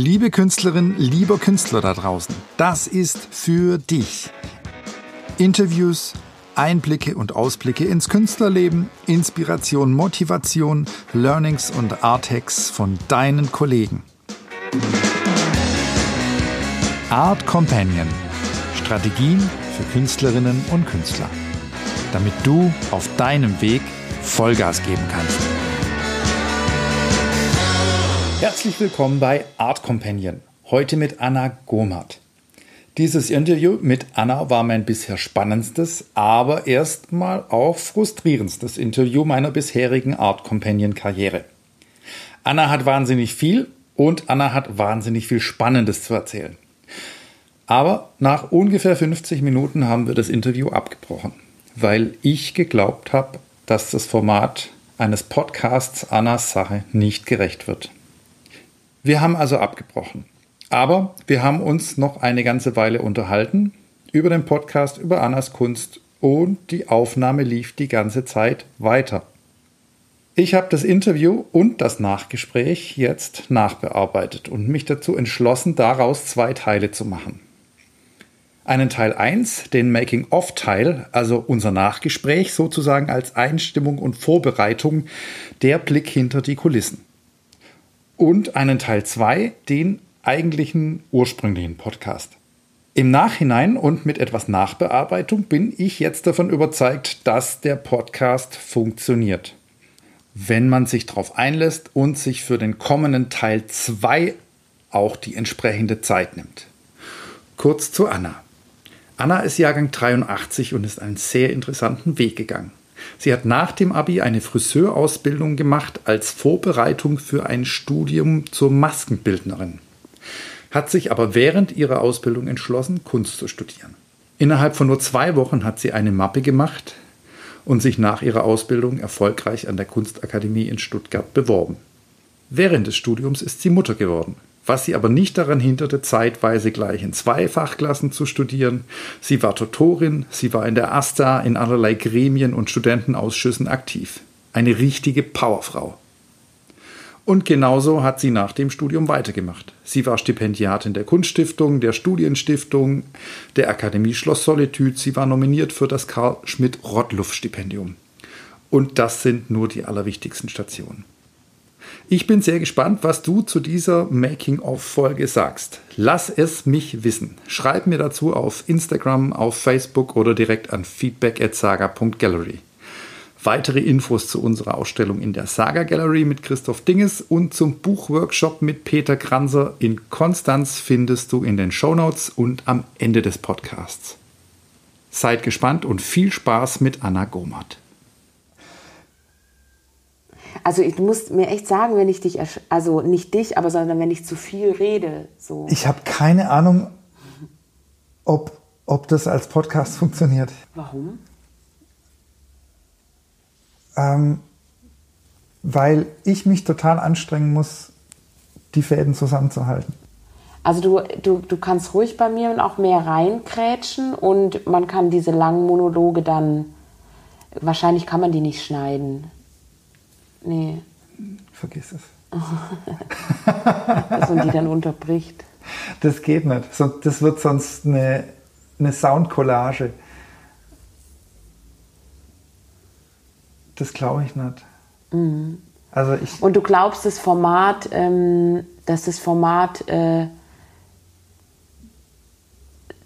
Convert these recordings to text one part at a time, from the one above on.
Liebe Künstlerin, lieber Künstler da draußen, das ist für dich. Interviews, Einblicke und Ausblicke ins Künstlerleben, Inspiration, Motivation, Learnings und Arthacks von deinen Kollegen. Art Companion. Strategien für Künstlerinnen und Künstler. Damit du auf deinem Weg Vollgas geben kannst. Herzlich willkommen bei Art Companion. Heute mit Anna Gomert. Dieses Interview mit Anna war mein bisher spannendstes, aber erstmal auch frustrierendstes Interview meiner bisherigen Art Companion Karriere. Anna hat wahnsinnig viel und Anna hat wahnsinnig viel Spannendes zu erzählen. Aber nach ungefähr 50 Minuten haben wir das Interview abgebrochen, weil ich geglaubt habe, dass das Format eines Podcasts Annas Sache nicht gerecht wird. Wir haben also abgebrochen. Aber wir haben uns noch eine ganze Weile unterhalten über den Podcast, über Annas Kunst und die Aufnahme lief die ganze Zeit weiter. Ich habe das Interview und das Nachgespräch jetzt nachbearbeitet und mich dazu entschlossen, daraus zwei Teile zu machen. Einen Teil 1, den Making-of-Teil, also unser Nachgespräch sozusagen als Einstimmung und Vorbereitung, der Blick hinter die Kulissen. Und einen Teil 2, den eigentlichen ursprünglichen Podcast. Im Nachhinein und mit etwas Nachbearbeitung bin ich jetzt davon überzeugt, dass der Podcast funktioniert. Wenn man sich darauf einlässt und sich für den kommenden Teil 2 auch die entsprechende Zeit nimmt. Kurz zu Anna. Anna ist Jahrgang 83 und ist einen sehr interessanten Weg gegangen. Sie hat nach dem Abi eine Friseurausbildung gemacht als Vorbereitung für ein Studium zur Maskenbildnerin hat sich aber während ihrer Ausbildung entschlossen, Kunst zu studieren. Innerhalb von nur zwei Wochen hat sie eine Mappe gemacht und sich nach ihrer Ausbildung erfolgreich an der Kunstakademie in Stuttgart beworben. Während des Studiums ist sie Mutter geworden, was sie aber nicht daran hinderte, zeitweise gleich in zwei Fachklassen zu studieren. Sie war Tutorin, sie war in der AStA in allerlei Gremien und Studentenausschüssen aktiv. Eine richtige Powerfrau. Und genauso hat sie nach dem Studium weitergemacht. Sie war Stipendiatin der Kunststiftung, der Studienstiftung, der Akademie Schloss Solitude. Sie war nominiert für das Karl Schmidt-Rottluff-Stipendium. Und das sind nur die allerwichtigsten Stationen. Ich bin sehr gespannt, was du zu dieser Making-of-Folge sagst. Lass es mich wissen. Schreib mir dazu auf Instagram, auf Facebook oder direkt an feedback@saga.gallery. Weitere Infos zu unserer Ausstellung in der Saga Gallery mit Christoph Dinges und zum Buchworkshop mit Peter Kranzer in Konstanz findest du in den Shownotes und am Ende des Podcasts. Seid gespannt und viel Spaß mit Anna Gomert. Also ich muss mir echt sagen, wenn ich dich, also nicht dich, aber sondern wenn ich zu viel rede. So. Ich habe keine Ahnung, ob, ob das als Podcast funktioniert. Warum? ähm, weil ich mich total anstrengen muss, die Fäden zusammenzuhalten. Also du, du, du kannst ruhig bei mir auch mehr reinkrätschen und man kann diese langen Monologe dann, wahrscheinlich kann man die nicht schneiden. Nee. Vergiss es. Dass man die dann unterbricht. Das geht nicht. Das wird sonst eine, eine Soundcollage. Das glaube ich nicht. Mhm. Also ich Und du glaubst, das Format, ähm, dass das Format äh,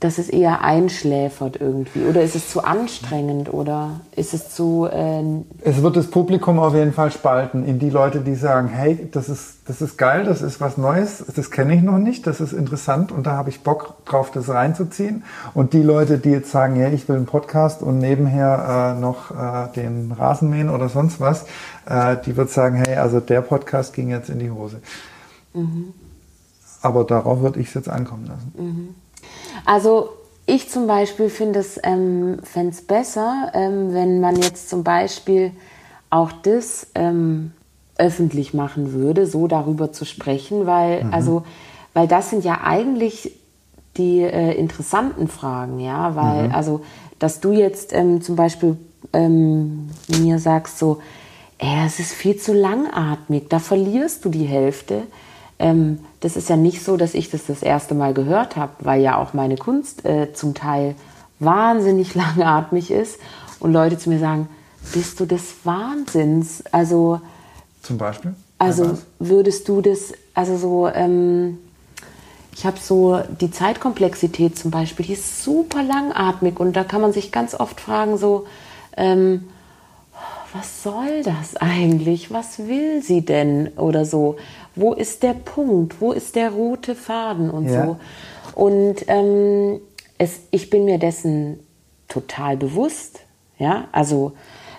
dass es eher einschläfert irgendwie? Oder ist es zu anstrengend oder ist es zu. Äh es wird das Publikum auf jeden Fall spalten in die Leute, die sagen: Hey, das ist, das ist geil, das ist was Neues, das kenne ich noch nicht, das ist interessant und da habe ich Bock drauf, das reinzuziehen. Und die Leute, die jetzt sagen: Ja, ich will einen Podcast und nebenher äh, noch äh, den Rasenmähen oder sonst was, äh, die wird sagen: Hey, also der Podcast ging jetzt in die Hose. Mhm. Aber darauf würde ich es jetzt ankommen lassen. Mhm. Also ich zum Beispiel finde es ähm, besser, ähm, wenn man jetzt zum Beispiel auch das ähm, öffentlich machen würde, so darüber zu sprechen, weil mhm. also weil das sind ja eigentlich die äh, interessanten Fragen, ja, weil mhm. also dass du jetzt ähm, zum Beispiel ähm, mir sagst so, das ist viel zu langatmig, da verlierst du die Hälfte ähm, das ist ja nicht so, dass ich das das erste Mal gehört habe, weil ja auch meine Kunst äh, zum Teil wahnsinnig langatmig ist und Leute zu mir sagen, bist du des Wahnsinns? Also zum Beispiel? Also würdest du das, also so, ähm, ich habe so die Zeitkomplexität zum Beispiel, die ist super langatmig und da kann man sich ganz oft fragen, so, ähm, was soll das eigentlich? Was will sie denn? Oder so. Wo ist der Punkt? Wo ist der rote Faden und ja. so? Und ähm, es, ich bin mir dessen total bewusst. Ja, also,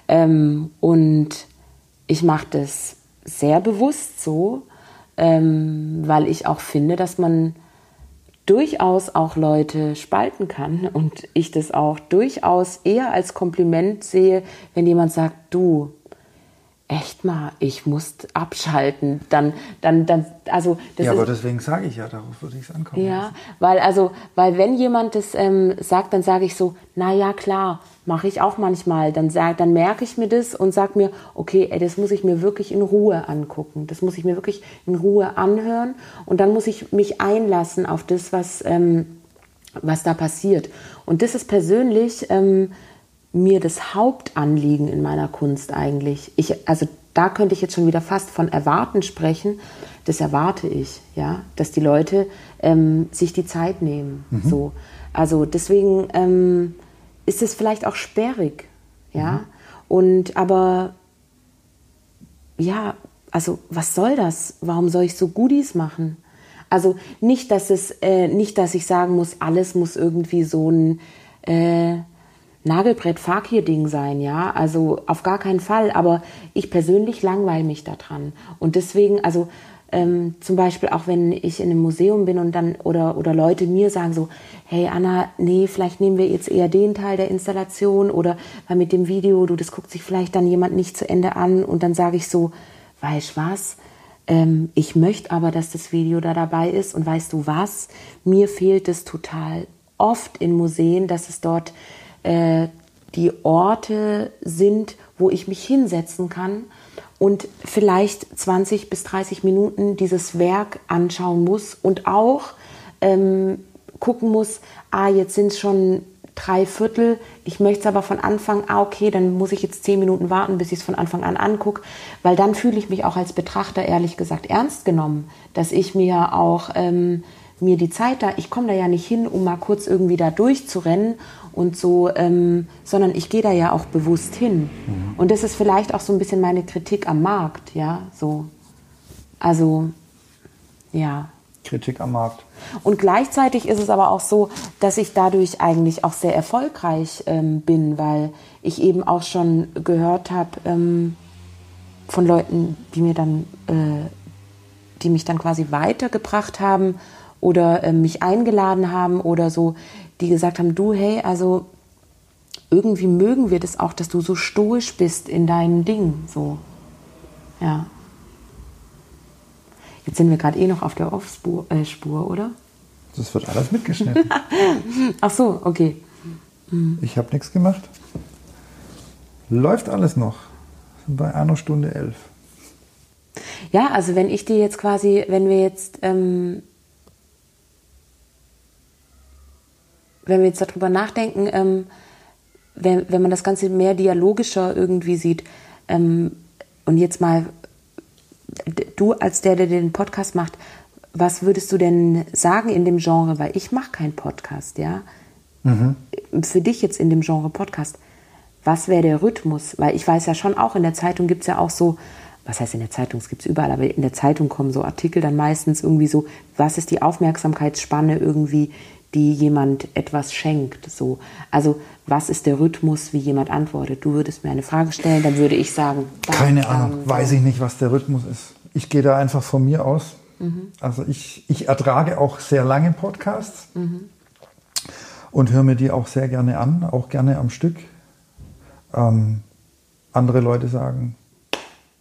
ähm, und ich mache das sehr bewusst so, ähm, weil ich auch finde, dass man durchaus auch Leute spalten kann und ich das auch durchaus eher als Kompliment sehe, wenn jemand sagt, du, echt mal, ich muss abschalten, dann, dann, dann, also das Ja, aber deswegen sage ich ja, darauf würde ich es ankommen. Ja, lassen. weil also, weil wenn jemand das ähm, sagt, dann sage ich so, na ja, klar, mache ich auch manchmal. Dann sag, dann merke ich mir das und sage mir, okay, ey, das muss ich mir wirklich in Ruhe angucken, das muss ich mir wirklich in Ruhe anhören und dann muss ich mich einlassen auf das, was ähm, was da passiert. Und das ist persönlich ähm, mir das Hauptanliegen in meiner Kunst eigentlich. Ich, also da könnte ich jetzt schon wieder fast von Erwarten sprechen. Das erwarte ich, ja, dass die Leute ähm, sich die Zeit nehmen. Mhm. So, also deswegen ähm, ist es vielleicht auch sperrig, ja. Mhm. Und aber ja, also was soll das? Warum soll ich so Goodies machen? Also nicht, dass es, äh, nicht, dass ich sagen muss, alles muss irgendwie so ein äh, Nagelbrett-Fakir-Ding sein, ja. Also auf gar keinen Fall. Aber ich persönlich langweile mich daran. Und deswegen, also ähm, zum Beispiel auch wenn ich in einem Museum bin und dann oder, oder Leute mir sagen so, hey Anna, nee, vielleicht nehmen wir jetzt eher den Teil der Installation oder weil mit dem Video, du, das guckt sich vielleicht dann jemand nicht zu Ende an und dann sage ich so, weißt was? Ähm, ich möchte aber, dass das Video da dabei ist und weißt du was? Mir fehlt es total oft in Museen, dass es dort äh, die Orte sind, wo ich mich hinsetzen kann und vielleicht 20 bis 30 Minuten dieses Werk anschauen muss und auch ähm, gucken muss, ah, jetzt sind es schon drei Viertel, ich möchte es aber von Anfang, ah, okay, dann muss ich jetzt zehn Minuten warten, bis ich es von Anfang an angucke, weil dann fühle ich mich auch als Betrachter ehrlich gesagt ernst genommen, dass ich mir auch ähm, mir die Zeit da, ich komme da ja nicht hin, um mal kurz irgendwie da durchzurennen und so, ähm, sondern ich gehe da ja auch bewusst hin. Mhm. Und das ist vielleicht auch so ein bisschen meine Kritik am Markt, ja, so. Also, ja. Kritik am Markt. Und gleichzeitig ist es aber auch so, dass ich dadurch eigentlich auch sehr erfolgreich ähm, bin, weil ich eben auch schon gehört habe ähm, von Leuten, die mir dann, äh, die mich dann quasi weitergebracht haben oder äh, mich eingeladen haben oder so, die gesagt haben, du, hey, also irgendwie mögen wir das auch, dass du so stoisch bist in deinem Ding, so. Ja. Jetzt sind wir gerade eh noch auf der Off-Spur, äh, Spur, oder? Das wird alles mitgeschnitten. Ach so, okay. Ich habe nichts gemacht. Läuft alles noch. Sind bei einer Stunde elf. Ja, also wenn ich dir jetzt quasi, wenn wir jetzt ähm, wenn wir jetzt darüber nachdenken, ähm, wenn, wenn man das Ganze mehr dialogischer irgendwie sieht, ähm, und jetzt mal du als der, der den Podcast macht, was würdest du denn sagen in dem Genre? Weil ich mache keinen Podcast, ja. Mhm. Für dich jetzt in dem Genre Podcast, was wäre der Rhythmus? Weil ich weiß ja schon auch, in der Zeitung gibt es ja auch so, was heißt in der Zeitung, es gibt es überall, aber in der Zeitung kommen so Artikel dann meistens irgendwie so, was ist die Aufmerksamkeitsspanne irgendwie, die jemand etwas schenkt. So. Also was ist der Rhythmus, wie jemand antwortet? Du würdest mir eine Frage stellen, dann würde ich sagen. Dann, Keine Ahnung, dann, weiß ich nicht, was der Rhythmus ist. Ich gehe da einfach von mir aus. Mhm. Also ich, ich ertrage auch sehr lange Podcasts mhm. und höre mir die auch sehr gerne an, auch gerne am Stück. Ähm, andere Leute sagen,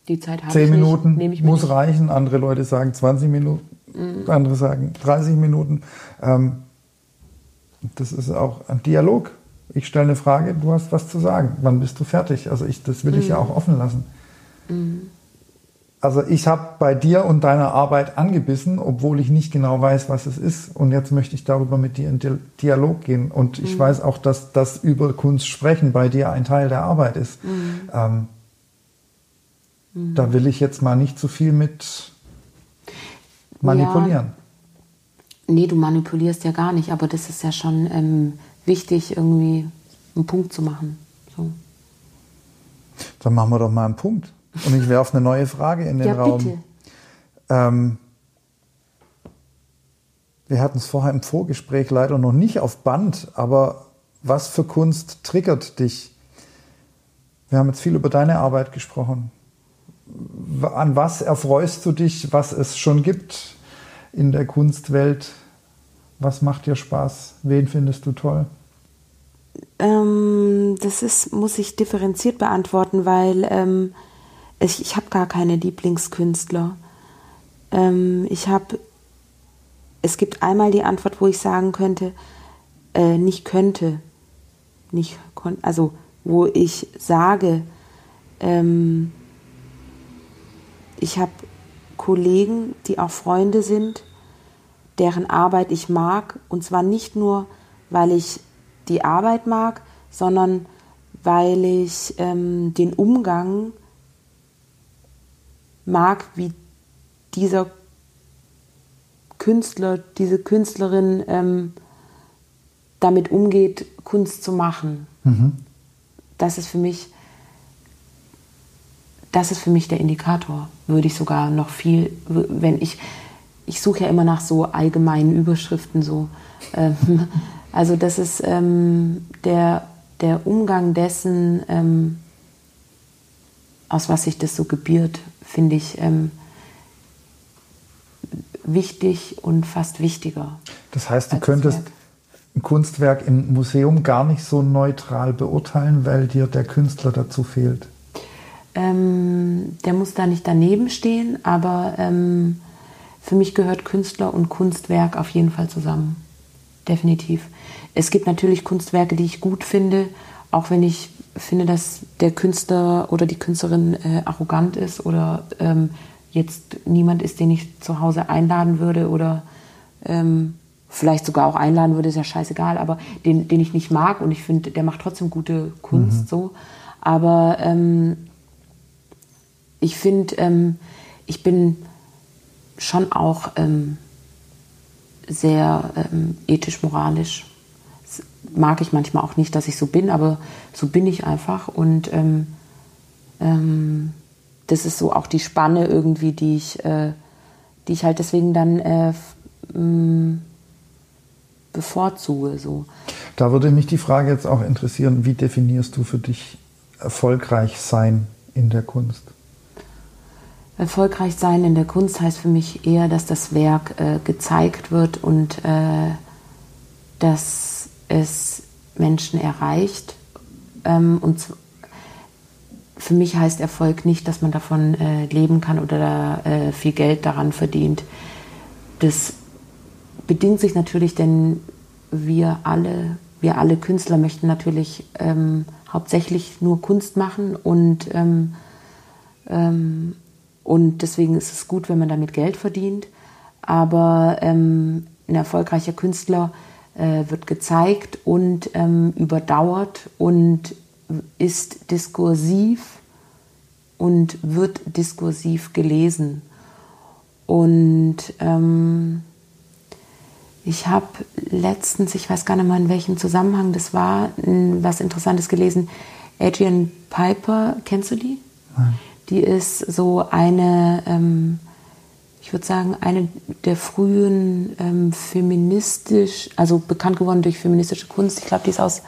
die Zeit habe 10 Minuten nicht, muss reichen, andere Leute sagen 20 Minuten, mhm. andere sagen 30 Minuten. Ähm, das ist auch ein Dialog. Ich stelle eine Frage, du hast was zu sagen. Wann bist du fertig? Also ich, das will ich ja mhm. auch offen lassen. Mhm. also ich habe bei dir und deiner Arbeit angebissen, obwohl ich nicht genau weiß, was es ist. Und jetzt möchte ich darüber mit dir in Dialog gehen. Und ich mhm. weiß auch, dass das über Kunst sprechen bei dir ein Teil der Arbeit ist. Mhm. Ähm, mhm. Da will ich jetzt mal nicht zu viel mit manipulieren. Ja. Nee, du manipulierst ja gar nicht, aber das ist ja schon ähm, wichtig, irgendwie einen Punkt zu machen. So. Dann machen wir doch mal einen Punkt. Und ich werfe eine neue Frage in den ja, Raum. Bitte. Ähm, wir hatten es vorher im Vorgespräch leider noch nicht auf Band, aber was für Kunst triggert dich? Wir haben jetzt viel über deine Arbeit gesprochen. An was erfreust du dich, was es schon gibt in der Kunstwelt? Was macht dir Spaß? Wen findest du toll? Ähm, das ist, muss ich differenziert beantworten, weil ähm, ich, ich habe gar keine Lieblingskünstler. Ähm, ich habe, es gibt einmal die Antwort, wo ich sagen könnte, äh, nicht könnte, nicht also wo ich sage, ähm, ich habe Kollegen, die auch Freunde sind, deren Arbeit ich mag, und zwar nicht nur, weil ich die Arbeit mag, sondern weil ich ähm, den Umgang mag, wie dieser Künstler, diese Künstlerin ähm, damit umgeht, Kunst zu machen. Mhm. Das ist für mich, das ist für mich der Indikator, würde ich sogar noch viel, wenn ich, ich suche ja immer nach so allgemeinen Überschriften so. Ähm, also das ist ähm, der, der Umgang dessen, ähm, aus was sich das so gebiert, finde ich ähm, wichtig und fast wichtiger. Das heißt, du könntest ein Kunstwerk im Museum gar nicht so neutral beurteilen, weil dir der Künstler dazu fehlt. Ähm, der muss da nicht daneben stehen, aber für mich gehört Künstler und Kunstwerk auf jeden Fall zusammen. Definitiv. Es gibt natürlich Kunstwerke, die ich gut finde, auch wenn ich finde, dass der Künstler oder die Künstlerin äh, arrogant ist oder ähm, jetzt niemand ist, den ich zu Hause einladen würde oder ähm, vielleicht sogar auch einladen würde, ist ja scheißegal, aber den, den ich nicht mag und ich finde, der macht trotzdem gute Kunst mhm. so. Aber ähm, ich finde, ähm, ich bin schon auch ähm, sehr ähm, ethisch-moralisch mag ich manchmal auch nicht, dass ich so bin, aber so bin ich einfach. Und ähm, ähm, das ist so auch die Spanne irgendwie, die ich, äh, die ich halt deswegen dann äh, mm, bevorzuge. So. Da würde mich die Frage jetzt auch interessieren, wie definierst du für dich erfolgreich sein in der Kunst? Erfolgreich sein in der Kunst heißt für mich eher, dass das Werk äh, gezeigt wird und äh, dass es Menschen erreicht. Ähm, und für mich heißt Erfolg nicht, dass man davon äh, leben kann oder äh, viel Geld daran verdient. Das bedingt sich natürlich, denn wir alle, wir alle Künstler möchten natürlich ähm, hauptsächlich nur Kunst machen und, ähm, ähm, und deswegen ist es gut, wenn man damit Geld verdient. Aber ähm, ein erfolgreicher Künstler äh, wird gezeigt und ähm, überdauert und ist diskursiv und wird diskursiv gelesen. Und ähm, ich habe letztens, ich weiß gar nicht mal in welchem Zusammenhang das war, was Interessantes gelesen. Adrian Piper, kennst du die? Nein. Die ist so eine ähm, ich würde sagen, eine der frühen ähm, feministisch, also bekannt geworden durch feministische Kunst. Ich glaube, die ist aus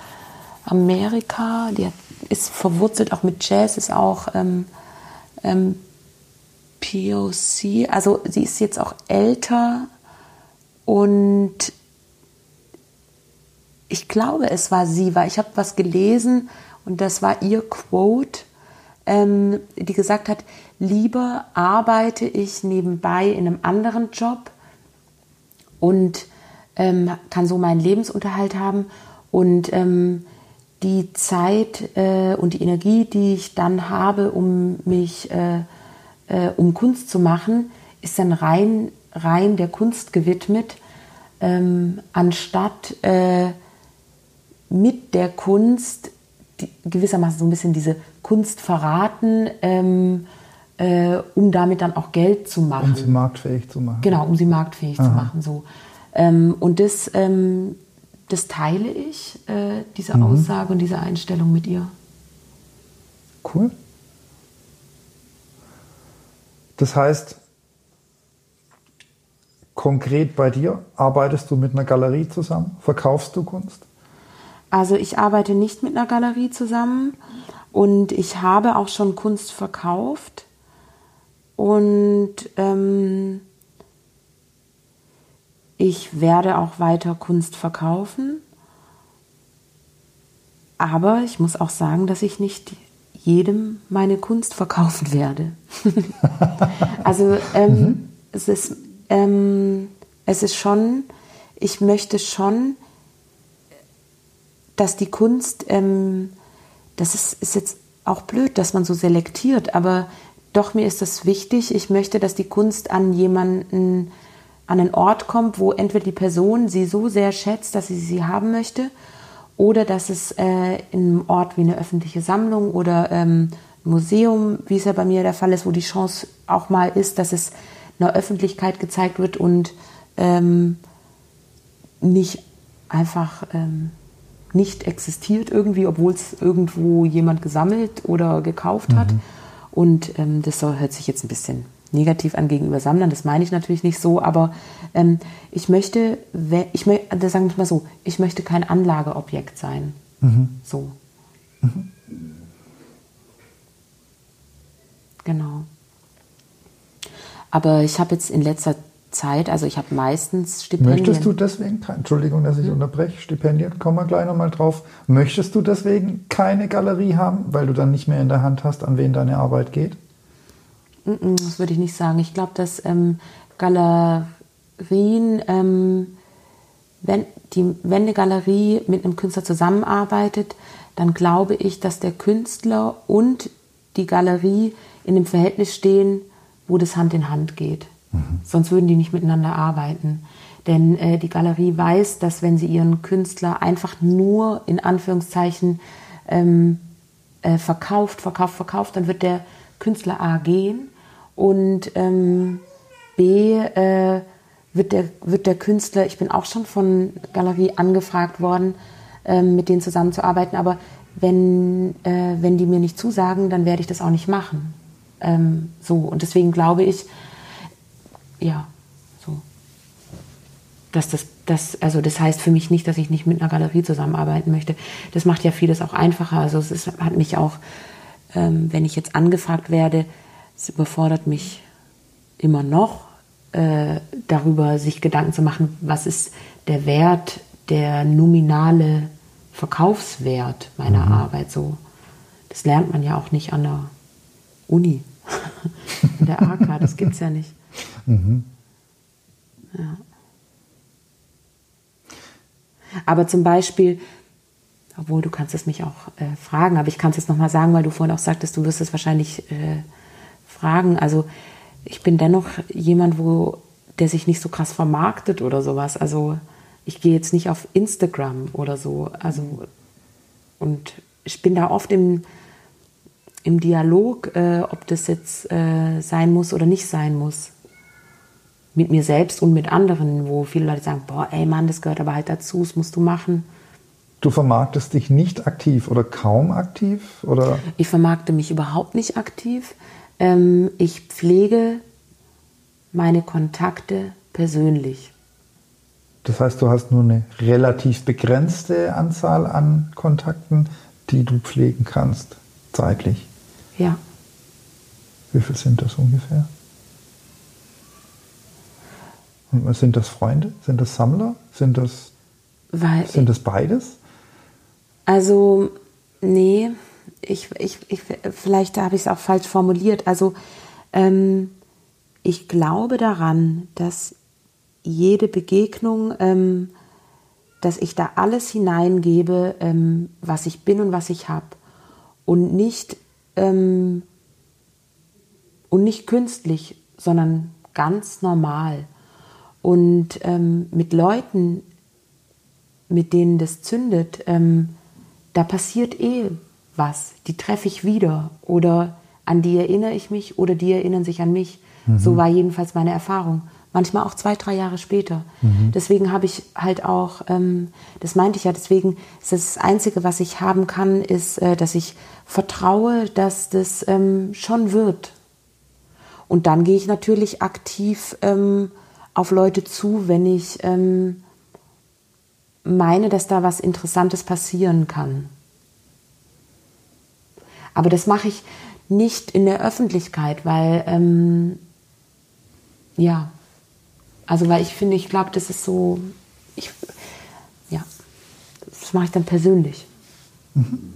Amerika, die hat, ist verwurzelt auch mit Jazz, ist auch ähm, ähm, POC. Also sie ist jetzt auch älter und ich glaube, es war sie, weil ich habe was gelesen und das war ihr Quote, ähm, die gesagt hat, lieber arbeite ich nebenbei in einem anderen Job und ähm, kann so meinen Lebensunterhalt haben und ähm, die Zeit äh, und die Energie, die ich dann habe, um mich äh, äh, um Kunst zu machen, ist dann rein, rein der Kunst gewidmet, ähm, anstatt äh, mit der Kunst die, gewissermaßen so ein bisschen diese Kunst verraten, ähm, äh, um damit dann auch Geld zu machen. Um sie marktfähig zu machen. Genau, um sie marktfähig Aha. zu machen. So. Ähm, und das, ähm, das teile ich, äh, diese mhm. Aussage und diese Einstellung mit ihr. Cool. Das heißt, konkret bei dir, arbeitest du mit einer Galerie zusammen? Verkaufst du Kunst? Also ich arbeite nicht mit einer Galerie zusammen und ich habe auch schon Kunst verkauft. Und ähm, ich werde auch weiter Kunst verkaufen. Aber ich muss auch sagen, dass ich nicht jedem meine Kunst verkaufen werde. also ähm, mhm. es, ist, ähm, es ist schon, ich möchte schon, dass die Kunst, ähm, das ist, ist jetzt auch blöd, dass man so selektiert, aber doch mir ist das wichtig. Ich möchte, dass die Kunst an jemanden, an einen Ort kommt, wo entweder die Person sie so sehr schätzt, dass sie sie haben möchte, oder dass es äh, in einem Ort wie eine öffentliche Sammlung oder ähm, Museum, wie es ja bei mir der Fall ist, wo die Chance auch mal ist, dass es einer Öffentlichkeit gezeigt wird und ähm, nicht einfach ähm, nicht existiert irgendwie, obwohl es irgendwo jemand gesammelt oder gekauft hat. Mhm. Und ähm, das soll, hört sich jetzt ein bisschen negativ an gegenüber Sammlern, das meine ich natürlich nicht so, aber ähm, ich möchte, ich möchte, sagen wir mal so, ich möchte kein Anlageobjekt sein. Mhm. So. Mhm. Genau. Aber ich habe jetzt in letzter Zeit, also ich habe meistens Stipendien. Möchtest du deswegen, Entschuldigung, dass ich hm? unterbreche, Stipendien, kommen wir gleich nochmal drauf. Möchtest du deswegen keine Galerie haben, weil du dann nicht mehr in der Hand hast, an wen deine Arbeit geht? Das würde ich nicht sagen. Ich glaube, dass ähm, Galerien, ähm, wenn, die, wenn eine Galerie mit einem Künstler zusammenarbeitet, dann glaube ich, dass der Künstler und die Galerie in dem Verhältnis stehen, wo das Hand in Hand geht. Sonst würden die nicht miteinander arbeiten. Denn äh, die Galerie weiß, dass wenn sie ihren Künstler einfach nur in Anführungszeichen ähm, äh, verkauft, verkauft, verkauft, dann wird der Künstler A gehen und ähm, B äh, wird, der, wird der Künstler, ich bin auch schon von Galerie angefragt worden, ähm, mit denen zusammenzuarbeiten, aber wenn, äh, wenn die mir nicht zusagen, dann werde ich das auch nicht machen. Ähm, so, und deswegen glaube ich, ja, so. Dass das, das, also das heißt für mich nicht, dass ich nicht mit einer Galerie zusammenarbeiten möchte. Das macht ja vieles auch einfacher. Also es ist, hat mich auch, ähm, wenn ich jetzt angefragt werde, es überfordert mich immer noch, äh, darüber sich Gedanken zu machen, was ist der Wert, der nominale Verkaufswert meiner mhm. Arbeit. So, das lernt man ja auch nicht an der Uni, in der AK, das gibt es ja nicht. Mhm. Ja. Aber zum Beispiel, obwohl du kannst es mich auch äh, fragen, aber ich kann es jetzt nochmal sagen, weil du vorhin auch sagtest, du wirst es wahrscheinlich äh, fragen. Also ich bin dennoch jemand, wo der sich nicht so krass vermarktet oder sowas. Also ich gehe jetzt nicht auf Instagram oder so. Also und ich bin da oft im, im Dialog, äh, ob das jetzt äh, sein muss oder nicht sein muss mit mir selbst und mit anderen, wo viele Leute sagen, boah, ey Mann, das gehört aber halt dazu, das musst du machen. Du vermarktest dich nicht aktiv oder kaum aktiv? Oder? Ich vermarkte mich überhaupt nicht aktiv. Ähm, ich pflege meine Kontakte persönlich. Das heißt, du hast nur eine relativ begrenzte Anzahl an Kontakten, die du pflegen kannst, zeitlich. Ja. Wie viel sind das ungefähr? Sind das Freunde? Sind das Sammler? Sind das, Weil, sind das beides? Also, nee, ich, ich, ich, vielleicht habe ich es auch falsch formuliert. Also, ähm, ich glaube daran, dass jede Begegnung, ähm, dass ich da alles hineingebe, ähm, was ich bin und was ich habe. Und nicht, ähm, Und nicht künstlich, sondern ganz normal. Und ähm, mit Leuten, mit denen das zündet, ähm, da passiert eh was. Die treffe ich wieder oder an die erinnere ich mich oder die erinnern sich an mich. Mhm. So war jedenfalls meine Erfahrung. Manchmal auch zwei, drei Jahre später. Mhm. Deswegen habe ich halt auch, ähm, das meinte ich ja, deswegen ist das, das Einzige, was ich haben kann, ist, äh, dass ich vertraue, dass das ähm, schon wird. Und dann gehe ich natürlich aktiv ähm, auf Leute zu, wenn ich ähm, meine, dass da was Interessantes passieren kann. Aber das mache ich nicht in der Öffentlichkeit, weil, ähm, ja, also weil ich finde, ich glaube, das ist so, ich, ja, das mache ich dann persönlich. Mhm.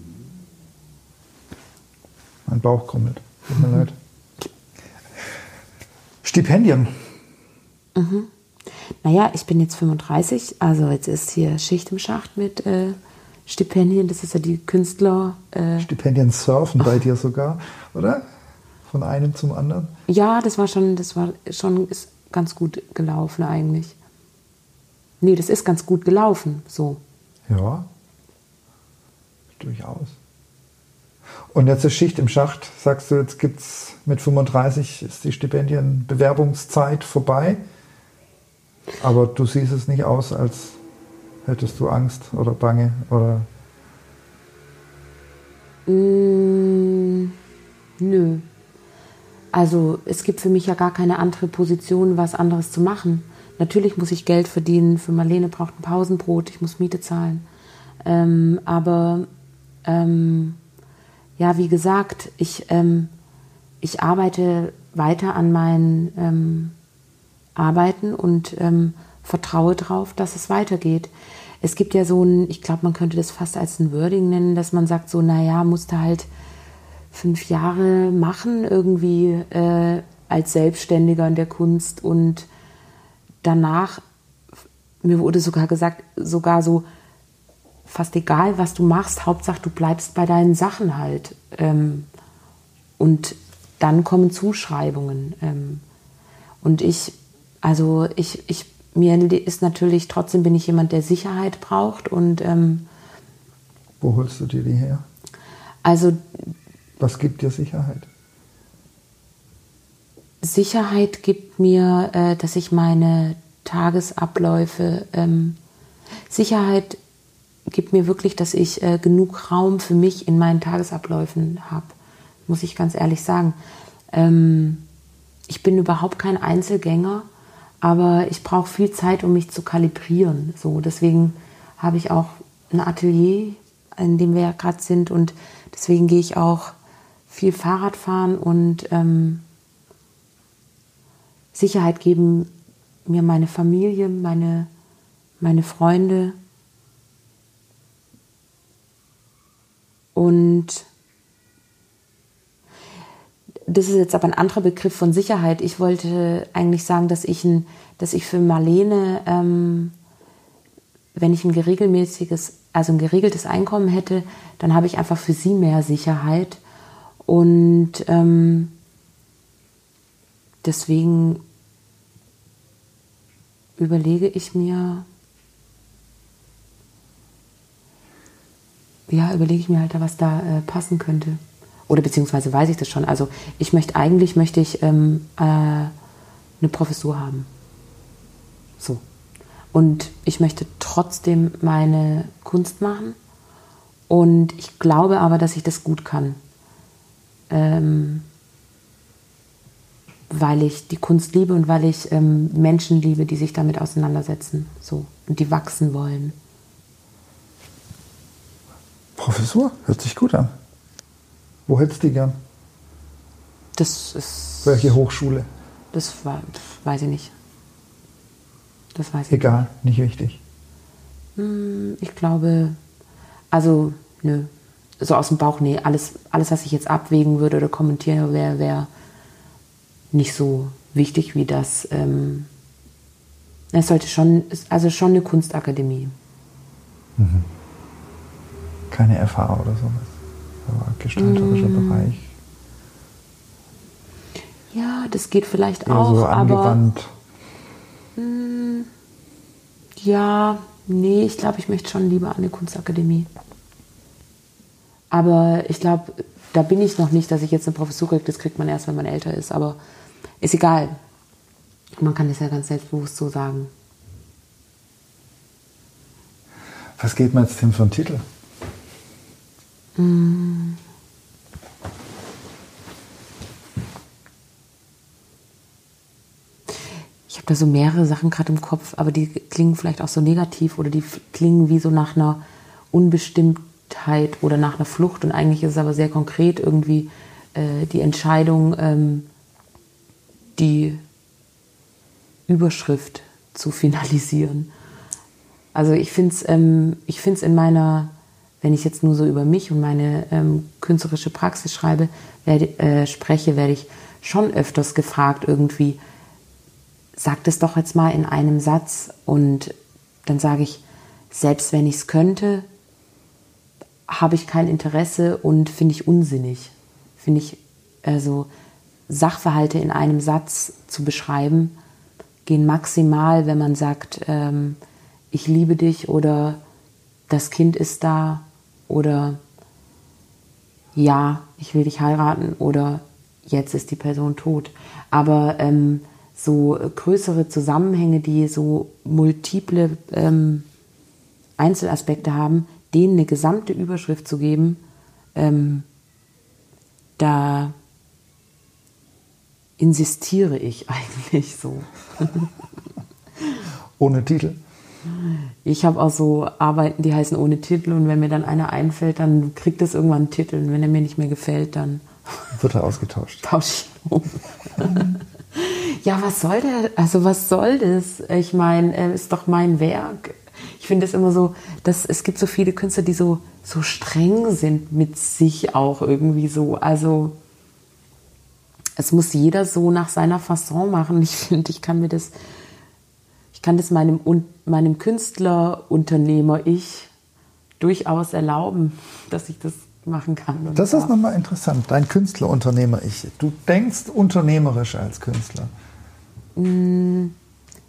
Mein Bauch krummelt. Tut mir leid. Stipendien. Mhm. Naja, ich bin jetzt 35, also jetzt ist hier Schicht im Schacht mit äh, Stipendien. Das ist ja die Künstler. Äh Stipendien surfen bei dir sogar, oder? Von einem zum anderen? Ja, das war schon, das war schon ist ganz gut gelaufen eigentlich. Nee, das ist ganz gut gelaufen, so. Ja, durchaus. Und jetzt ist Schicht im Schacht. Sagst du, jetzt gibt es mit 35 ist die Stipendienbewerbungszeit vorbei. Aber du siehst es nicht aus, als hättest du Angst oder Bange oder. Mm, nö. Also es gibt für mich ja gar keine andere Position, was anderes zu machen. Natürlich muss ich Geld verdienen. Für Marlene braucht ein Pausenbrot. Ich muss Miete zahlen. Ähm, aber ähm, ja, wie gesagt, ich, ähm, ich arbeite weiter an meinen ähm, Arbeiten und ähm, vertraue darauf, dass es weitergeht. Es gibt ja so ein, ich glaube, man könnte das fast als ein Wording nennen, dass man sagt, so, naja, musste halt fünf Jahre machen, irgendwie äh, als Selbstständiger in der Kunst und danach, mir wurde sogar gesagt, sogar so, fast egal, was du machst, Hauptsache du bleibst bei deinen Sachen halt. Ähm, und dann kommen Zuschreibungen. Ähm, und ich, also ich, ich, mir ist natürlich, trotzdem bin ich jemand, der Sicherheit braucht und ähm, wo holst du dir die her? Also was gibt dir Sicherheit? Sicherheit gibt mir, äh, dass ich meine Tagesabläufe, ähm, Sicherheit gibt mir wirklich, dass ich äh, genug Raum für mich in meinen Tagesabläufen habe, muss ich ganz ehrlich sagen. Ähm, ich bin überhaupt kein Einzelgänger, aber ich brauche viel Zeit, um mich zu kalibrieren. So, deswegen habe ich auch ein Atelier, in dem wir ja gerade sind, und deswegen gehe ich auch viel Fahrrad fahren und ähm, Sicherheit geben mir meine Familie, meine, meine Freunde, Und das ist jetzt aber ein anderer Begriff von Sicherheit. Ich wollte eigentlich sagen, dass ich, ein, dass ich für Marlene, ähm, wenn ich ein regelmäßiges, also ein geregeltes Einkommen hätte, dann habe ich einfach für sie mehr Sicherheit. Und ähm, deswegen überlege ich mir, ja, überlege ich mir halt, was da äh, passen könnte. Oder beziehungsweise weiß ich das schon. Also ich möchte eigentlich möchte ich ähm, äh, eine Professur haben. So. Und ich möchte trotzdem meine Kunst machen. Und ich glaube aber, dass ich das gut kann. Ähm, weil ich die Kunst liebe und weil ich ähm, Menschen liebe, die sich damit auseinandersetzen. So. Und die wachsen wollen. Professur, hört sich gut an. Wo hättest du die gern? Das ist. Welche Hochschule? Das war, weiß ich nicht. Das weiß ich Egal, nicht, nicht wichtig. Hm, ich glaube, also, nö. So aus dem Bauch, nee. Alles, alles was ich jetzt abwägen würde oder kommentieren wäre wär nicht so wichtig wie das. Ähm, es sollte schon, also schon eine Kunstakademie. Mhm keine FH oder sowas. Gestalterischer mm. Bereich. Ja, das geht vielleicht Eher auch, so aber angewandt. ja, nee, ich glaube, ich möchte schon lieber an eine Kunstakademie. Aber ich glaube, da bin ich noch nicht, dass ich jetzt eine Professur kriege. Das kriegt man erst, wenn man älter ist. Aber ist egal. Man kann das ja ganz selbstbewusst so sagen. Was geht mir jetzt hin für einen Titel? Ich habe da so mehrere Sachen gerade im Kopf, aber die klingen vielleicht auch so negativ oder die klingen wie so nach einer Unbestimmtheit oder nach einer Flucht. Und eigentlich ist es aber sehr konkret irgendwie äh, die Entscheidung, ähm, die Überschrift zu finalisieren. Also ich finde es ähm, in meiner, wenn ich jetzt nur so über mich und meine ähm, künstlerische Praxis schreibe, werde, äh, spreche, werde ich schon öfters gefragt irgendwie, sag das doch jetzt mal in einem Satz und dann sage ich, selbst wenn ich es könnte, habe ich kein Interesse und finde ich unsinnig. Finde ich, also Sachverhalte in einem Satz zu beschreiben, gehen maximal, wenn man sagt, ähm, ich liebe dich oder das Kind ist da oder ja, ich will dich heiraten oder jetzt ist die Person tot. Aber ähm, so größere Zusammenhänge, die so multiple ähm, Einzelaspekte haben, denen eine gesamte Überschrift zu geben, ähm, da insistiere ich eigentlich so. Ohne Titel? Ich habe auch so Arbeiten, die heißen ohne Titel und wenn mir dann einer einfällt, dann kriegt es irgendwann einen Titel und wenn er mir nicht mehr gefällt, dann Wird er ausgetauscht? tausche ich um. ja, was soll der? Also was soll das? Ich meine, äh, ist doch mein Werk. Ich finde es immer so, dass es gibt so viele Künstler, die so so streng sind mit sich auch irgendwie so. Also es muss jeder so nach seiner Fasson machen. Ich finde, ich kann mir das, ich kann das meinem, meinem Künstler, Unternehmer, ich durchaus erlauben, dass ich das machen kann. Das ist darf. nochmal interessant. Dein Künstlerunternehmer ich. Du denkst unternehmerisch als Künstler.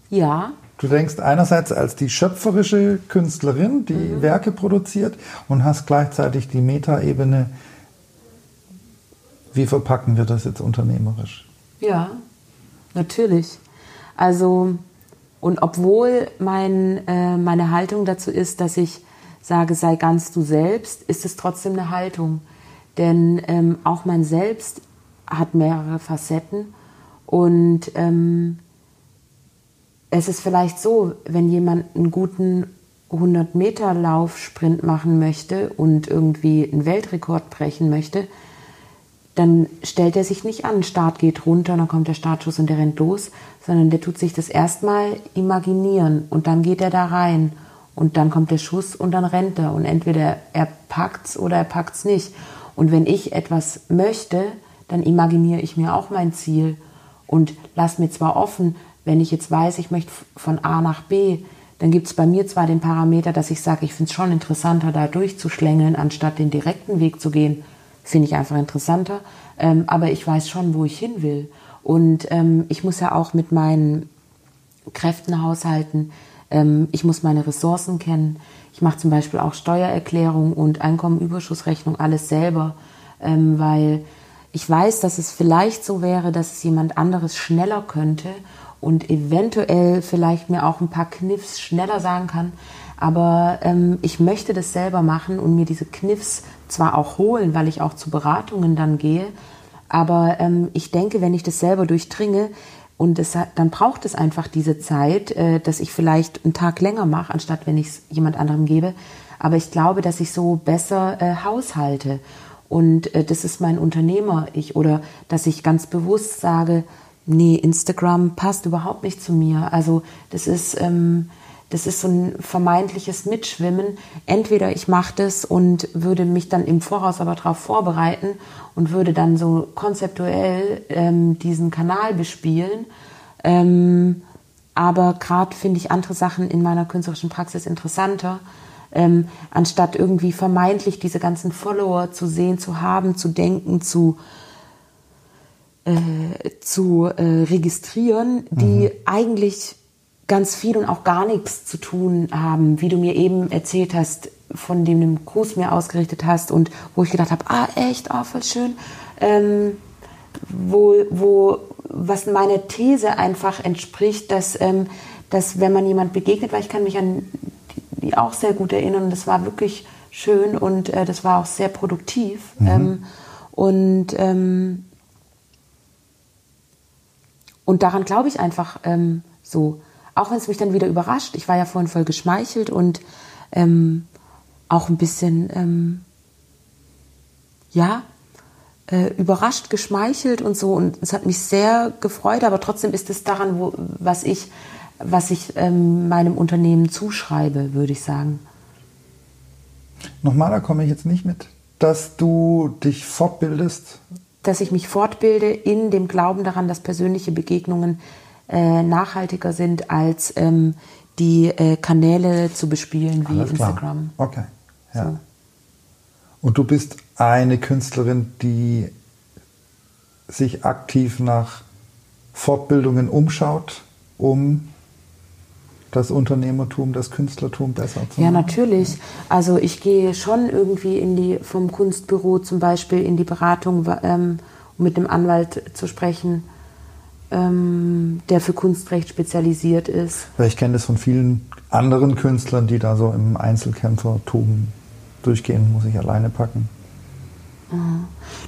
Ja, Du denkst einerseits als die schöpferische Künstlerin, die Mhm. Werke produziert und hast gleichzeitig die Metaebene. Wie verpacken wir das jetzt unternehmerisch? Ja, natürlich. Also, und obwohl mein, äh, meine Haltung dazu ist, dass ich sage, sei ganz du selbst, ist es trotzdem eine Haltung. Denn ähm, auch mein Selbst hat mehrere Facetten. Und ähm, es ist vielleicht so, wenn jemand einen guten 100-Meter-Lauf-Sprint machen möchte und irgendwie einen Weltrekord brechen möchte, dann stellt er sich nicht an, Start geht runter, dann kommt der Startschuss und der rennt los, sondern der tut sich das erstmal imaginieren und dann geht er da rein und dann kommt der Schuss und dann rennt er und entweder er packt's oder er packt's nicht. Und wenn ich etwas möchte, dann imaginiere ich mir auch mein Ziel und lass mir zwar offen, wenn ich jetzt weiß, ich möchte von A nach B, dann gibt es bei mir zwar den Parameter, dass ich sage, ich finde es schon interessanter, da durchzuschlängeln, anstatt den direkten Weg zu gehen. Finde ich einfach interessanter. Ähm, aber ich weiß schon, wo ich hin will. Und ähm, ich muss ja auch mit meinen Kräften haushalten. Ähm, ich muss meine Ressourcen kennen. Ich mache zum Beispiel auch Steuererklärung und Einkommenüberschussrechnung alles selber, ähm, weil ich weiß, dass es vielleicht so wäre, dass es jemand anderes schneller könnte und eventuell vielleicht mir auch ein paar Kniffs schneller sagen kann. Aber ähm, ich möchte das selber machen und mir diese Kniffs zwar auch holen, weil ich auch zu Beratungen dann gehe, aber ähm, ich denke, wenn ich das selber durchdringe, und es hat, dann braucht es einfach diese Zeit, äh, dass ich vielleicht einen Tag länger mache, anstatt wenn ich es jemand anderem gebe. Aber ich glaube, dass ich so besser äh, haushalte. Und äh, das ist mein Unternehmer, ich, oder dass ich ganz bewusst sage, nee, Instagram passt überhaupt nicht zu mir. Also das ist, ähm, das ist so ein vermeintliches Mitschwimmen. Entweder ich mache das und würde mich dann im Voraus aber darauf vorbereiten und würde dann so konzeptuell ähm, diesen Kanal bespielen. Ähm, aber gerade finde ich andere Sachen in meiner künstlerischen Praxis interessanter, ähm, anstatt irgendwie vermeintlich diese ganzen Follower zu sehen, zu haben, zu denken, zu äh, zu äh, registrieren, die mhm. eigentlich ganz viel und auch gar nichts zu tun haben, wie du mir eben erzählt hast, von dem du Kurs mir ausgerichtet hast und wo ich gedacht habe, ah echt, ah voll schön, ähm, wo, wo was meiner These einfach entspricht, dass, ähm, dass wenn man jemand begegnet, weil ich kann mich an die auch sehr gut erinnern und das war wirklich schön und äh, das war auch sehr produktiv. Mhm. ähm, und ähm, und daran glaube ich einfach ähm, so, auch wenn es mich dann wieder überrascht. Ich war ja vorhin voll geschmeichelt und ähm, auch ein bisschen, ähm, ja, äh, überrascht, geschmeichelt und so. Und es hat mich sehr gefreut, aber trotzdem ist es daran, wo, was ich, was ich ähm, meinem Unternehmen zuschreibe, würde ich sagen. Nochmal, da komme ich jetzt nicht mit, dass du dich fortbildest. Dass ich mich fortbilde in dem Glauben daran, dass persönliche Begegnungen äh, nachhaltiger sind, als ähm, die äh, Kanäle zu bespielen wie Instagram. Okay. Ja. So. Und du bist eine Künstlerin, die sich aktiv nach Fortbildungen umschaut, um das Unternehmertum, das Künstlertum besser zu machen? Ja, natürlich. Also ich gehe schon irgendwie in die, vom Kunstbüro zum Beispiel in die Beratung, ähm, um mit dem Anwalt zu sprechen, ähm, der für Kunstrecht spezialisiert ist. Ich kenne das von vielen anderen Künstlern, die da so im Einzelkämpfertum durchgehen, muss ich alleine packen. Mhm.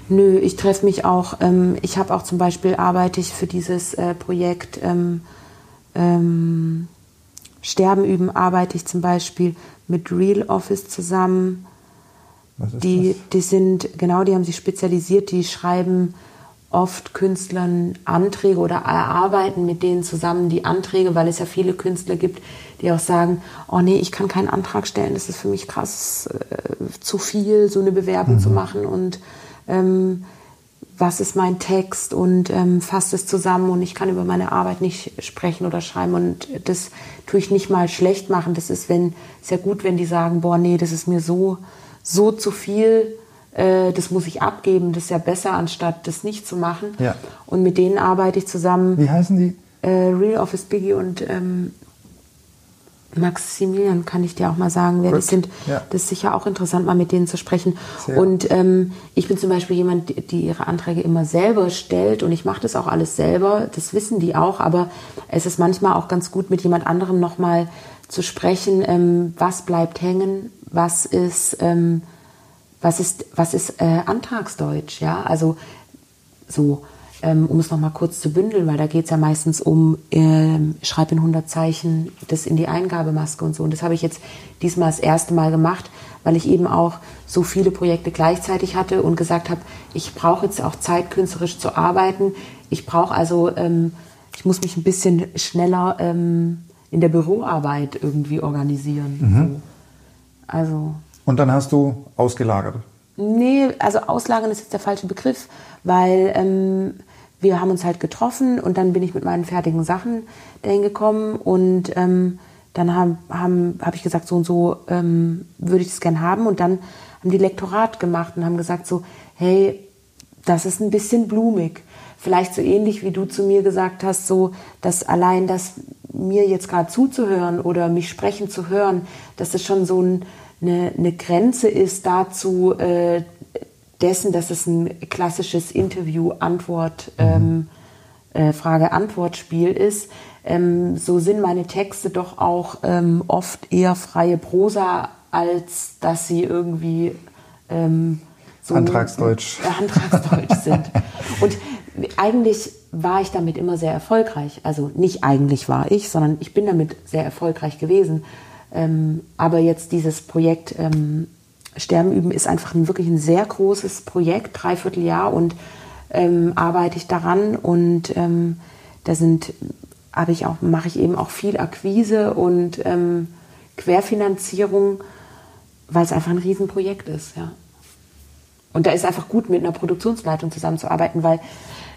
Nö, ich treffe mich auch. Ähm, ich habe auch zum Beispiel arbeite ich für dieses äh, Projekt ähm, ähm, Sterben üben arbeite ich zum Beispiel mit Real Office zusammen. Was ist die, das? die sind, genau, die haben sich spezialisiert, die schreiben oft Künstlern Anträge oder erarbeiten mit denen zusammen die Anträge, weil es ja viele Künstler gibt, die auch sagen, oh nee, ich kann keinen Antrag stellen, das ist für mich krass äh, zu viel, so eine Bewerbung mhm. zu machen und ähm, was ist mein Text und ähm, fasst es zusammen und ich kann über meine Arbeit nicht sprechen oder schreiben und das tue ich nicht mal schlecht machen. Das ist wenn sehr gut, wenn die sagen, boah, nee, das ist mir so so zu viel, äh, das muss ich abgeben, das ist ja besser, anstatt das nicht zu machen. Ja. Und mit denen arbeite ich zusammen. Wie heißen die? Äh, Real Office Biggie und ähm, Maximilian kann ich dir auch mal sagen, wer Gut. das sind. Ja. Das ist sicher auch interessant, mal mit denen zu sprechen. Sehr. Und ähm, ich bin zum Beispiel jemand, die, die ihre Anträge immer selber stellt und ich mache das auch alles selber. Das wissen die auch, aber es ist manchmal auch ganz gut, mit jemand anderem nochmal zu sprechen, ähm, was bleibt hängen, was ist, ähm, was ist, was ist äh, Antragsdeutsch, ja, also so ähm, um es nochmal kurz zu bündeln, weil da geht es ja meistens um, äh, schreib in 100 Zeichen das in die Eingabemaske und so. Und das habe ich jetzt diesmal das erste Mal gemacht, weil ich eben auch so viele Projekte gleichzeitig hatte und gesagt habe, ich brauche jetzt auch Zeit, künstlerisch zu arbeiten. Ich brauche also, ähm, ich muss mich ein bisschen schneller ähm, in der Büroarbeit irgendwie organisieren. Mhm. So. Also. Und dann hast du ausgelagert? Nee, also auslagern ist jetzt der falsche Begriff, weil ähm, wir haben uns halt getroffen und dann bin ich mit meinen fertigen Sachen dahin gekommen und ähm, dann habe haben, hab ich gesagt, so und so ähm, würde ich das gern haben und dann haben die Lektorat gemacht und haben gesagt so, hey, das ist ein bisschen blumig. Vielleicht so ähnlich wie du zu mir gesagt hast, so, dass allein das mir jetzt gerade zuzuhören oder mich sprechen zu hören, das schon so ein, eine, eine Grenze ist dazu, äh, dessen, dass es ein klassisches Interview-Antwort, mhm. ähm, äh, Frage-Antwort-Spiel ist. Ähm, so sind meine Texte doch auch ähm, oft eher freie Prosa, als dass sie irgendwie ähm, so Antragsdeutsch, äh, Antragsdeutsch sind. Und eigentlich war ich damit immer sehr erfolgreich. Also nicht eigentlich war ich, sondern ich bin damit sehr erfolgreich gewesen. Ähm, aber jetzt dieses Projekt ähm, Sterben üben ist einfach ein, wirklich ein sehr großes Projekt, dreiviertel Jahr und ähm, arbeite ich daran und ähm, da sind habe ich auch mache ich eben auch viel Akquise und ähm, Querfinanzierung, weil es einfach ein Riesenprojekt ist, ja. Und da ist einfach gut mit einer Produktionsleitung zusammenzuarbeiten, weil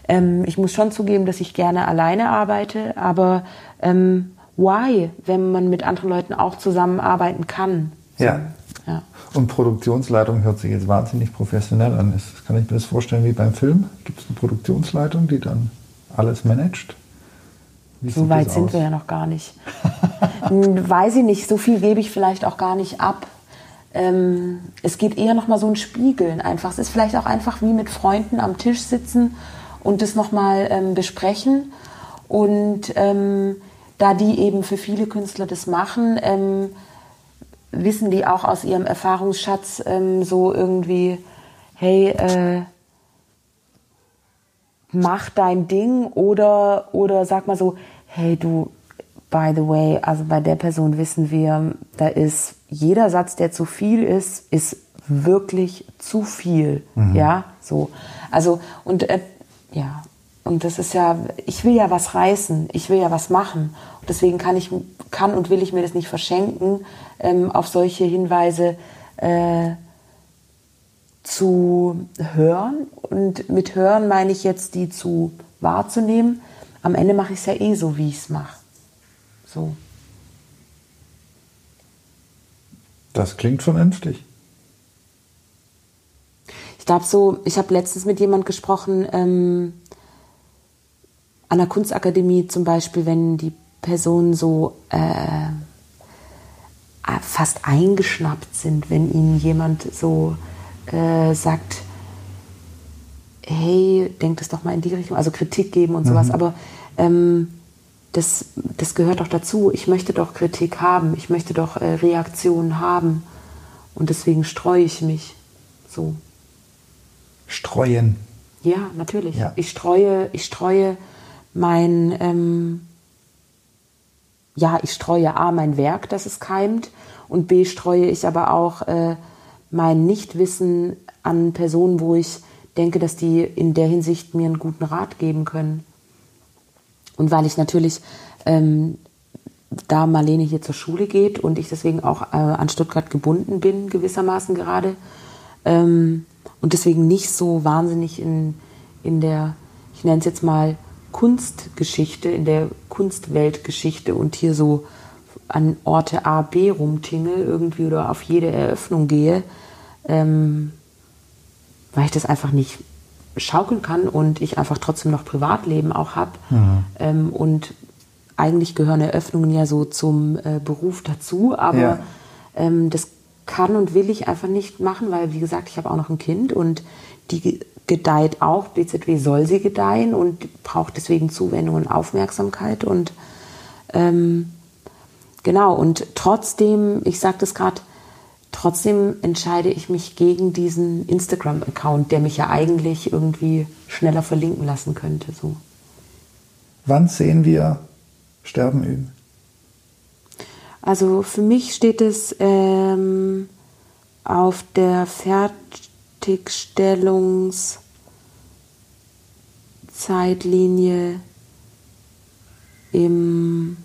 ähm, ich muss schon zugeben, dass ich gerne alleine arbeite, aber ähm, why, wenn man mit anderen Leuten auch zusammenarbeiten kann? So. Ja. Ja. Und Produktionsleitung hört sich jetzt wahnsinnig professionell an. Ist, kann ich mir das vorstellen wie beim Film? Gibt es eine Produktionsleitung, die dann alles managt? Wie so weit sind wir ja noch gar nicht. Weiß ich nicht, so viel gebe ich vielleicht auch gar nicht ab. Ähm, es geht eher noch mal so ein Spiegeln einfach. Es ist vielleicht auch einfach wie mit Freunden am Tisch sitzen und das noch mal ähm, besprechen. Und ähm, da die eben für viele Künstler das machen, ähm, wissen die auch aus ihrem Erfahrungsschatz ähm, so irgendwie, hey, äh, mach dein Ding oder, oder sag mal so, hey du, by the way, also bei der Person wissen wir, da ist jeder Satz, der zu viel ist, ist wirklich zu viel. Mhm. Ja, so. Also, und äh, ja, und das ist ja, ich will ja was reißen, ich will ja was machen. Und deswegen kann ich, kann und will ich mir das nicht verschenken, ähm, auf solche Hinweise äh, zu hören. Und mit hören meine ich jetzt, die zu wahrzunehmen. Am Ende mache ich es ja eh so, wie ich es mache. So. Das klingt vernünftig. Ich glaube so, ich habe letztens mit jemand gesprochen, ähm, an der Kunstakademie zum Beispiel, wenn die Personen so äh, fast eingeschnappt sind, wenn ihnen jemand so äh, sagt, hey, denk das doch mal in die Richtung, also Kritik geben und sowas, mhm. aber ähm, das, das gehört doch dazu. Ich möchte doch Kritik haben, ich möchte doch äh, Reaktionen haben und deswegen streue ich mich so. Streuen. Ja, natürlich. Ja. Ich streue, ich streue mein, ähm, ja, ich streue A, mein Werk, dass es keimt und B, streue ich aber auch äh, mein Nichtwissen an Personen, wo ich denke, dass die in der Hinsicht mir einen guten Rat geben können. Und weil ich natürlich, ähm, da Marlene hier zur Schule geht und ich deswegen auch äh, an Stuttgart gebunden bin, gewissermaßen gerade, ähm, und deswegen nicht so wahnsinnig in, in der, ich nenne es jetzt mal, Kunstgeschichte, in der Kunstweltgeschichte und hier so an Orte A, B rumtingel irgendwie oder auf jede Eröffnung gehe, ähm, weil ich das einfach nicht schaukeln kann und ich einfach trotzdem noch Privatleben auch habe. Mhm. Ähm, und eigentlich gehören Eröffnungen ja so zum äh, Beruf dazu, aber ja. ähm, das kann und will ich einfach nicht machen, weil, wie gesagt, ich habe auch noch ein Kind und die gedeiht auch. BZW soll sie gedeihen und braucht deswegen Zuwendung und Aufmerksamkeit. Und ähm, genau, und trotzdem, ich sage das gerade, trotzdem entscheide ich mich gegen diesen Instagram-Account, der mich ja eigentlich irgendwie schneller verlinken lassen könnte. So. Wann sehen wir Sterben üben? Also für mich steht es ähm, auf der Fertigstellungszeitlinie im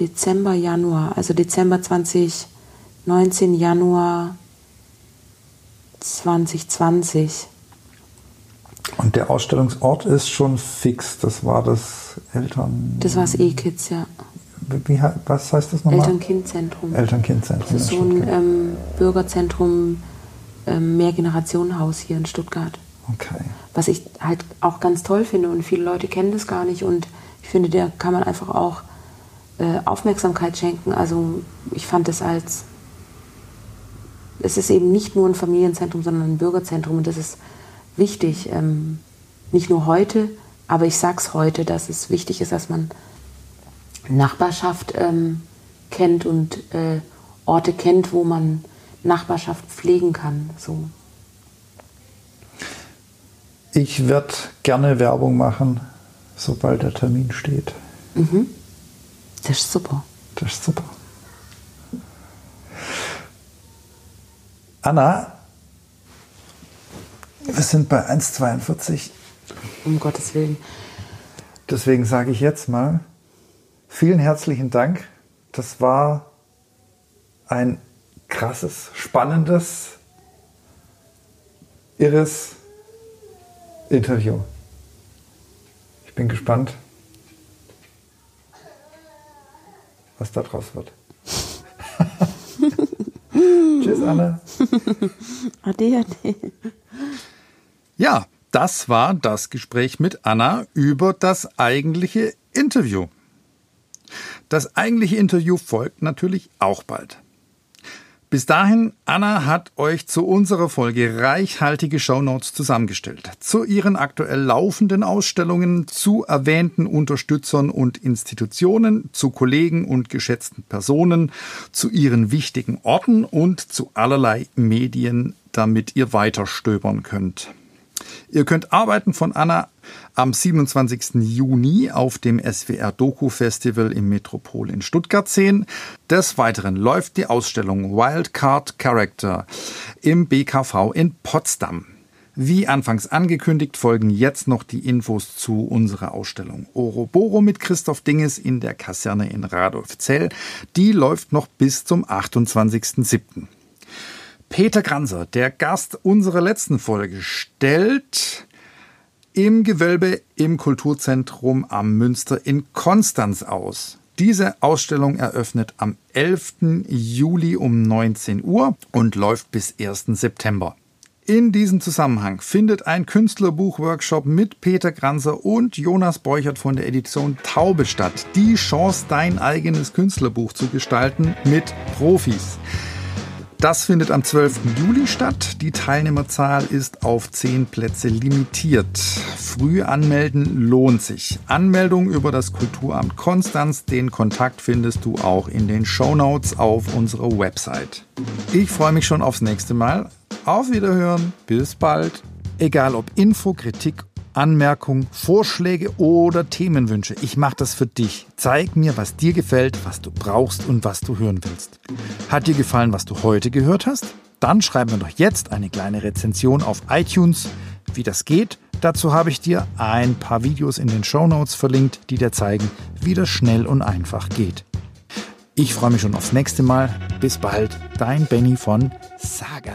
Dezember, Januar, also Dezember 2019, Januar 2020. Und der Ausstellungsort ist schon fix, das war das Eltern. Das war das E-Kids, ja wie, was heißt das nochmal? Eltern-Kind-Zentrum. Eltern-Kind-Zentrum. Das ist so ein ähm, Bürgerzentrum, ähm, Mehrgenerationenhaus hier in Stuttgart. Okay. Was ich halt auch ganz toll finde und viele Leute kennen das gar nicht und ich finde, der kann man einfach auch äh, Aufmerksamkeit schenken. Also ich fand es als, es ist eben nicht nur ein Familienzentrum, sondern ein Bürgerzentrum und das ist wichtig. Ähm, nicht nur heute, aber ich sag's heute, dass es wichtig ist, dass man Nachbarschaft ähm, kennt und äh, Orte kennt, wo man Nachbarschaft pflegen kann. So. Ich werde gerne Werbung machen, sobald der Termin steht. Mhm. Das ist super. Das ist super. Anna, wir sind bei 1,42. Um Gottes Willen. Deswegen sage ich jetzt mal, Vielen herzlichen Dank. Das war ein krasses, spannendes, irres Interview. Ich bin gespannt, was da draus wird. Anna. ade, ade. Ja, das war das Gespräch mit Anna über das eigentliche Interview. Das eigentliche Interview folgt natürlich auch bald. Bis dahin, Anna hat euch zu unserer Folge reichhaltige Shownotes zusammengestellt. Zu ihren aktuell laufenden Ausstellungen, zu erwähnten Unterstützern und Institutionen, zu Kollegen und geschätzten Personen, zu ihren wichtigen Orten und zu allerlei Medien, damit ihr weiter stöbern könnt. Ihr könnt Arbeiten von Anna am 27. Juni auf dem SWR Doku Festival im Metropol in Stuttgart sehen. Des Weiteren läuft die Ausstellung Wildcard Character im BKV in Potsdam. Wie anfangs angekündigt, folgen jetzt noch die Infos zu unserer Ausstellung Oroboro mit Christoph Dinges in der Kaserne in Radolfzell. Die läuft noch bis zum 28.07. Peter Granser, der Gast unserer letzten Folge, stellt im Gewölbe im Kulturzentrum am Münster in Konstanz aus. Diese Ausstellung eröffnet am 11. Juli um 19 Uhr und läuft bis 1. September. In diesem Zusammenhang findet ein Künstlerbuch-Workshop mit Peter Granser und Jonas Beuchert von der Edition Taube statt. Die Chance, dein eigenes Künstlerbuch zu gestalten mit Profis. Das findet am 12. Juli statt. Die Teilnehmerzahl ist auf 10 Plätze limitiert. Früh anmelden lohnt sich. Anmeldung über das Kulturamt Konstanz. Den Kontakt findest du auch in den Show Notes auf unserer Website. Ich freue mich schon aufs nächste Mal. Auf Wiederhören. Bis bald. Egal ob Info, Kritik Anmerkungen, Vorschläge oder Themenwünsche. Ich mache das für dich. Zeig mir, was dir gefällt, was du brauchst und was du hören willst. Hat dir gefallen, was du heute gehört hast? Dann schreib mir doch jetzt eine kleine Rezension auf iTunes. Wie das geht, dazu habe ich dir ein paar Videos in den Show Notes verlinkt, die dir zeigen, wie das schnell und einfach geht. Ich freue mich schon aufs nächste Mal. Bis bald, dein Benny von Saga.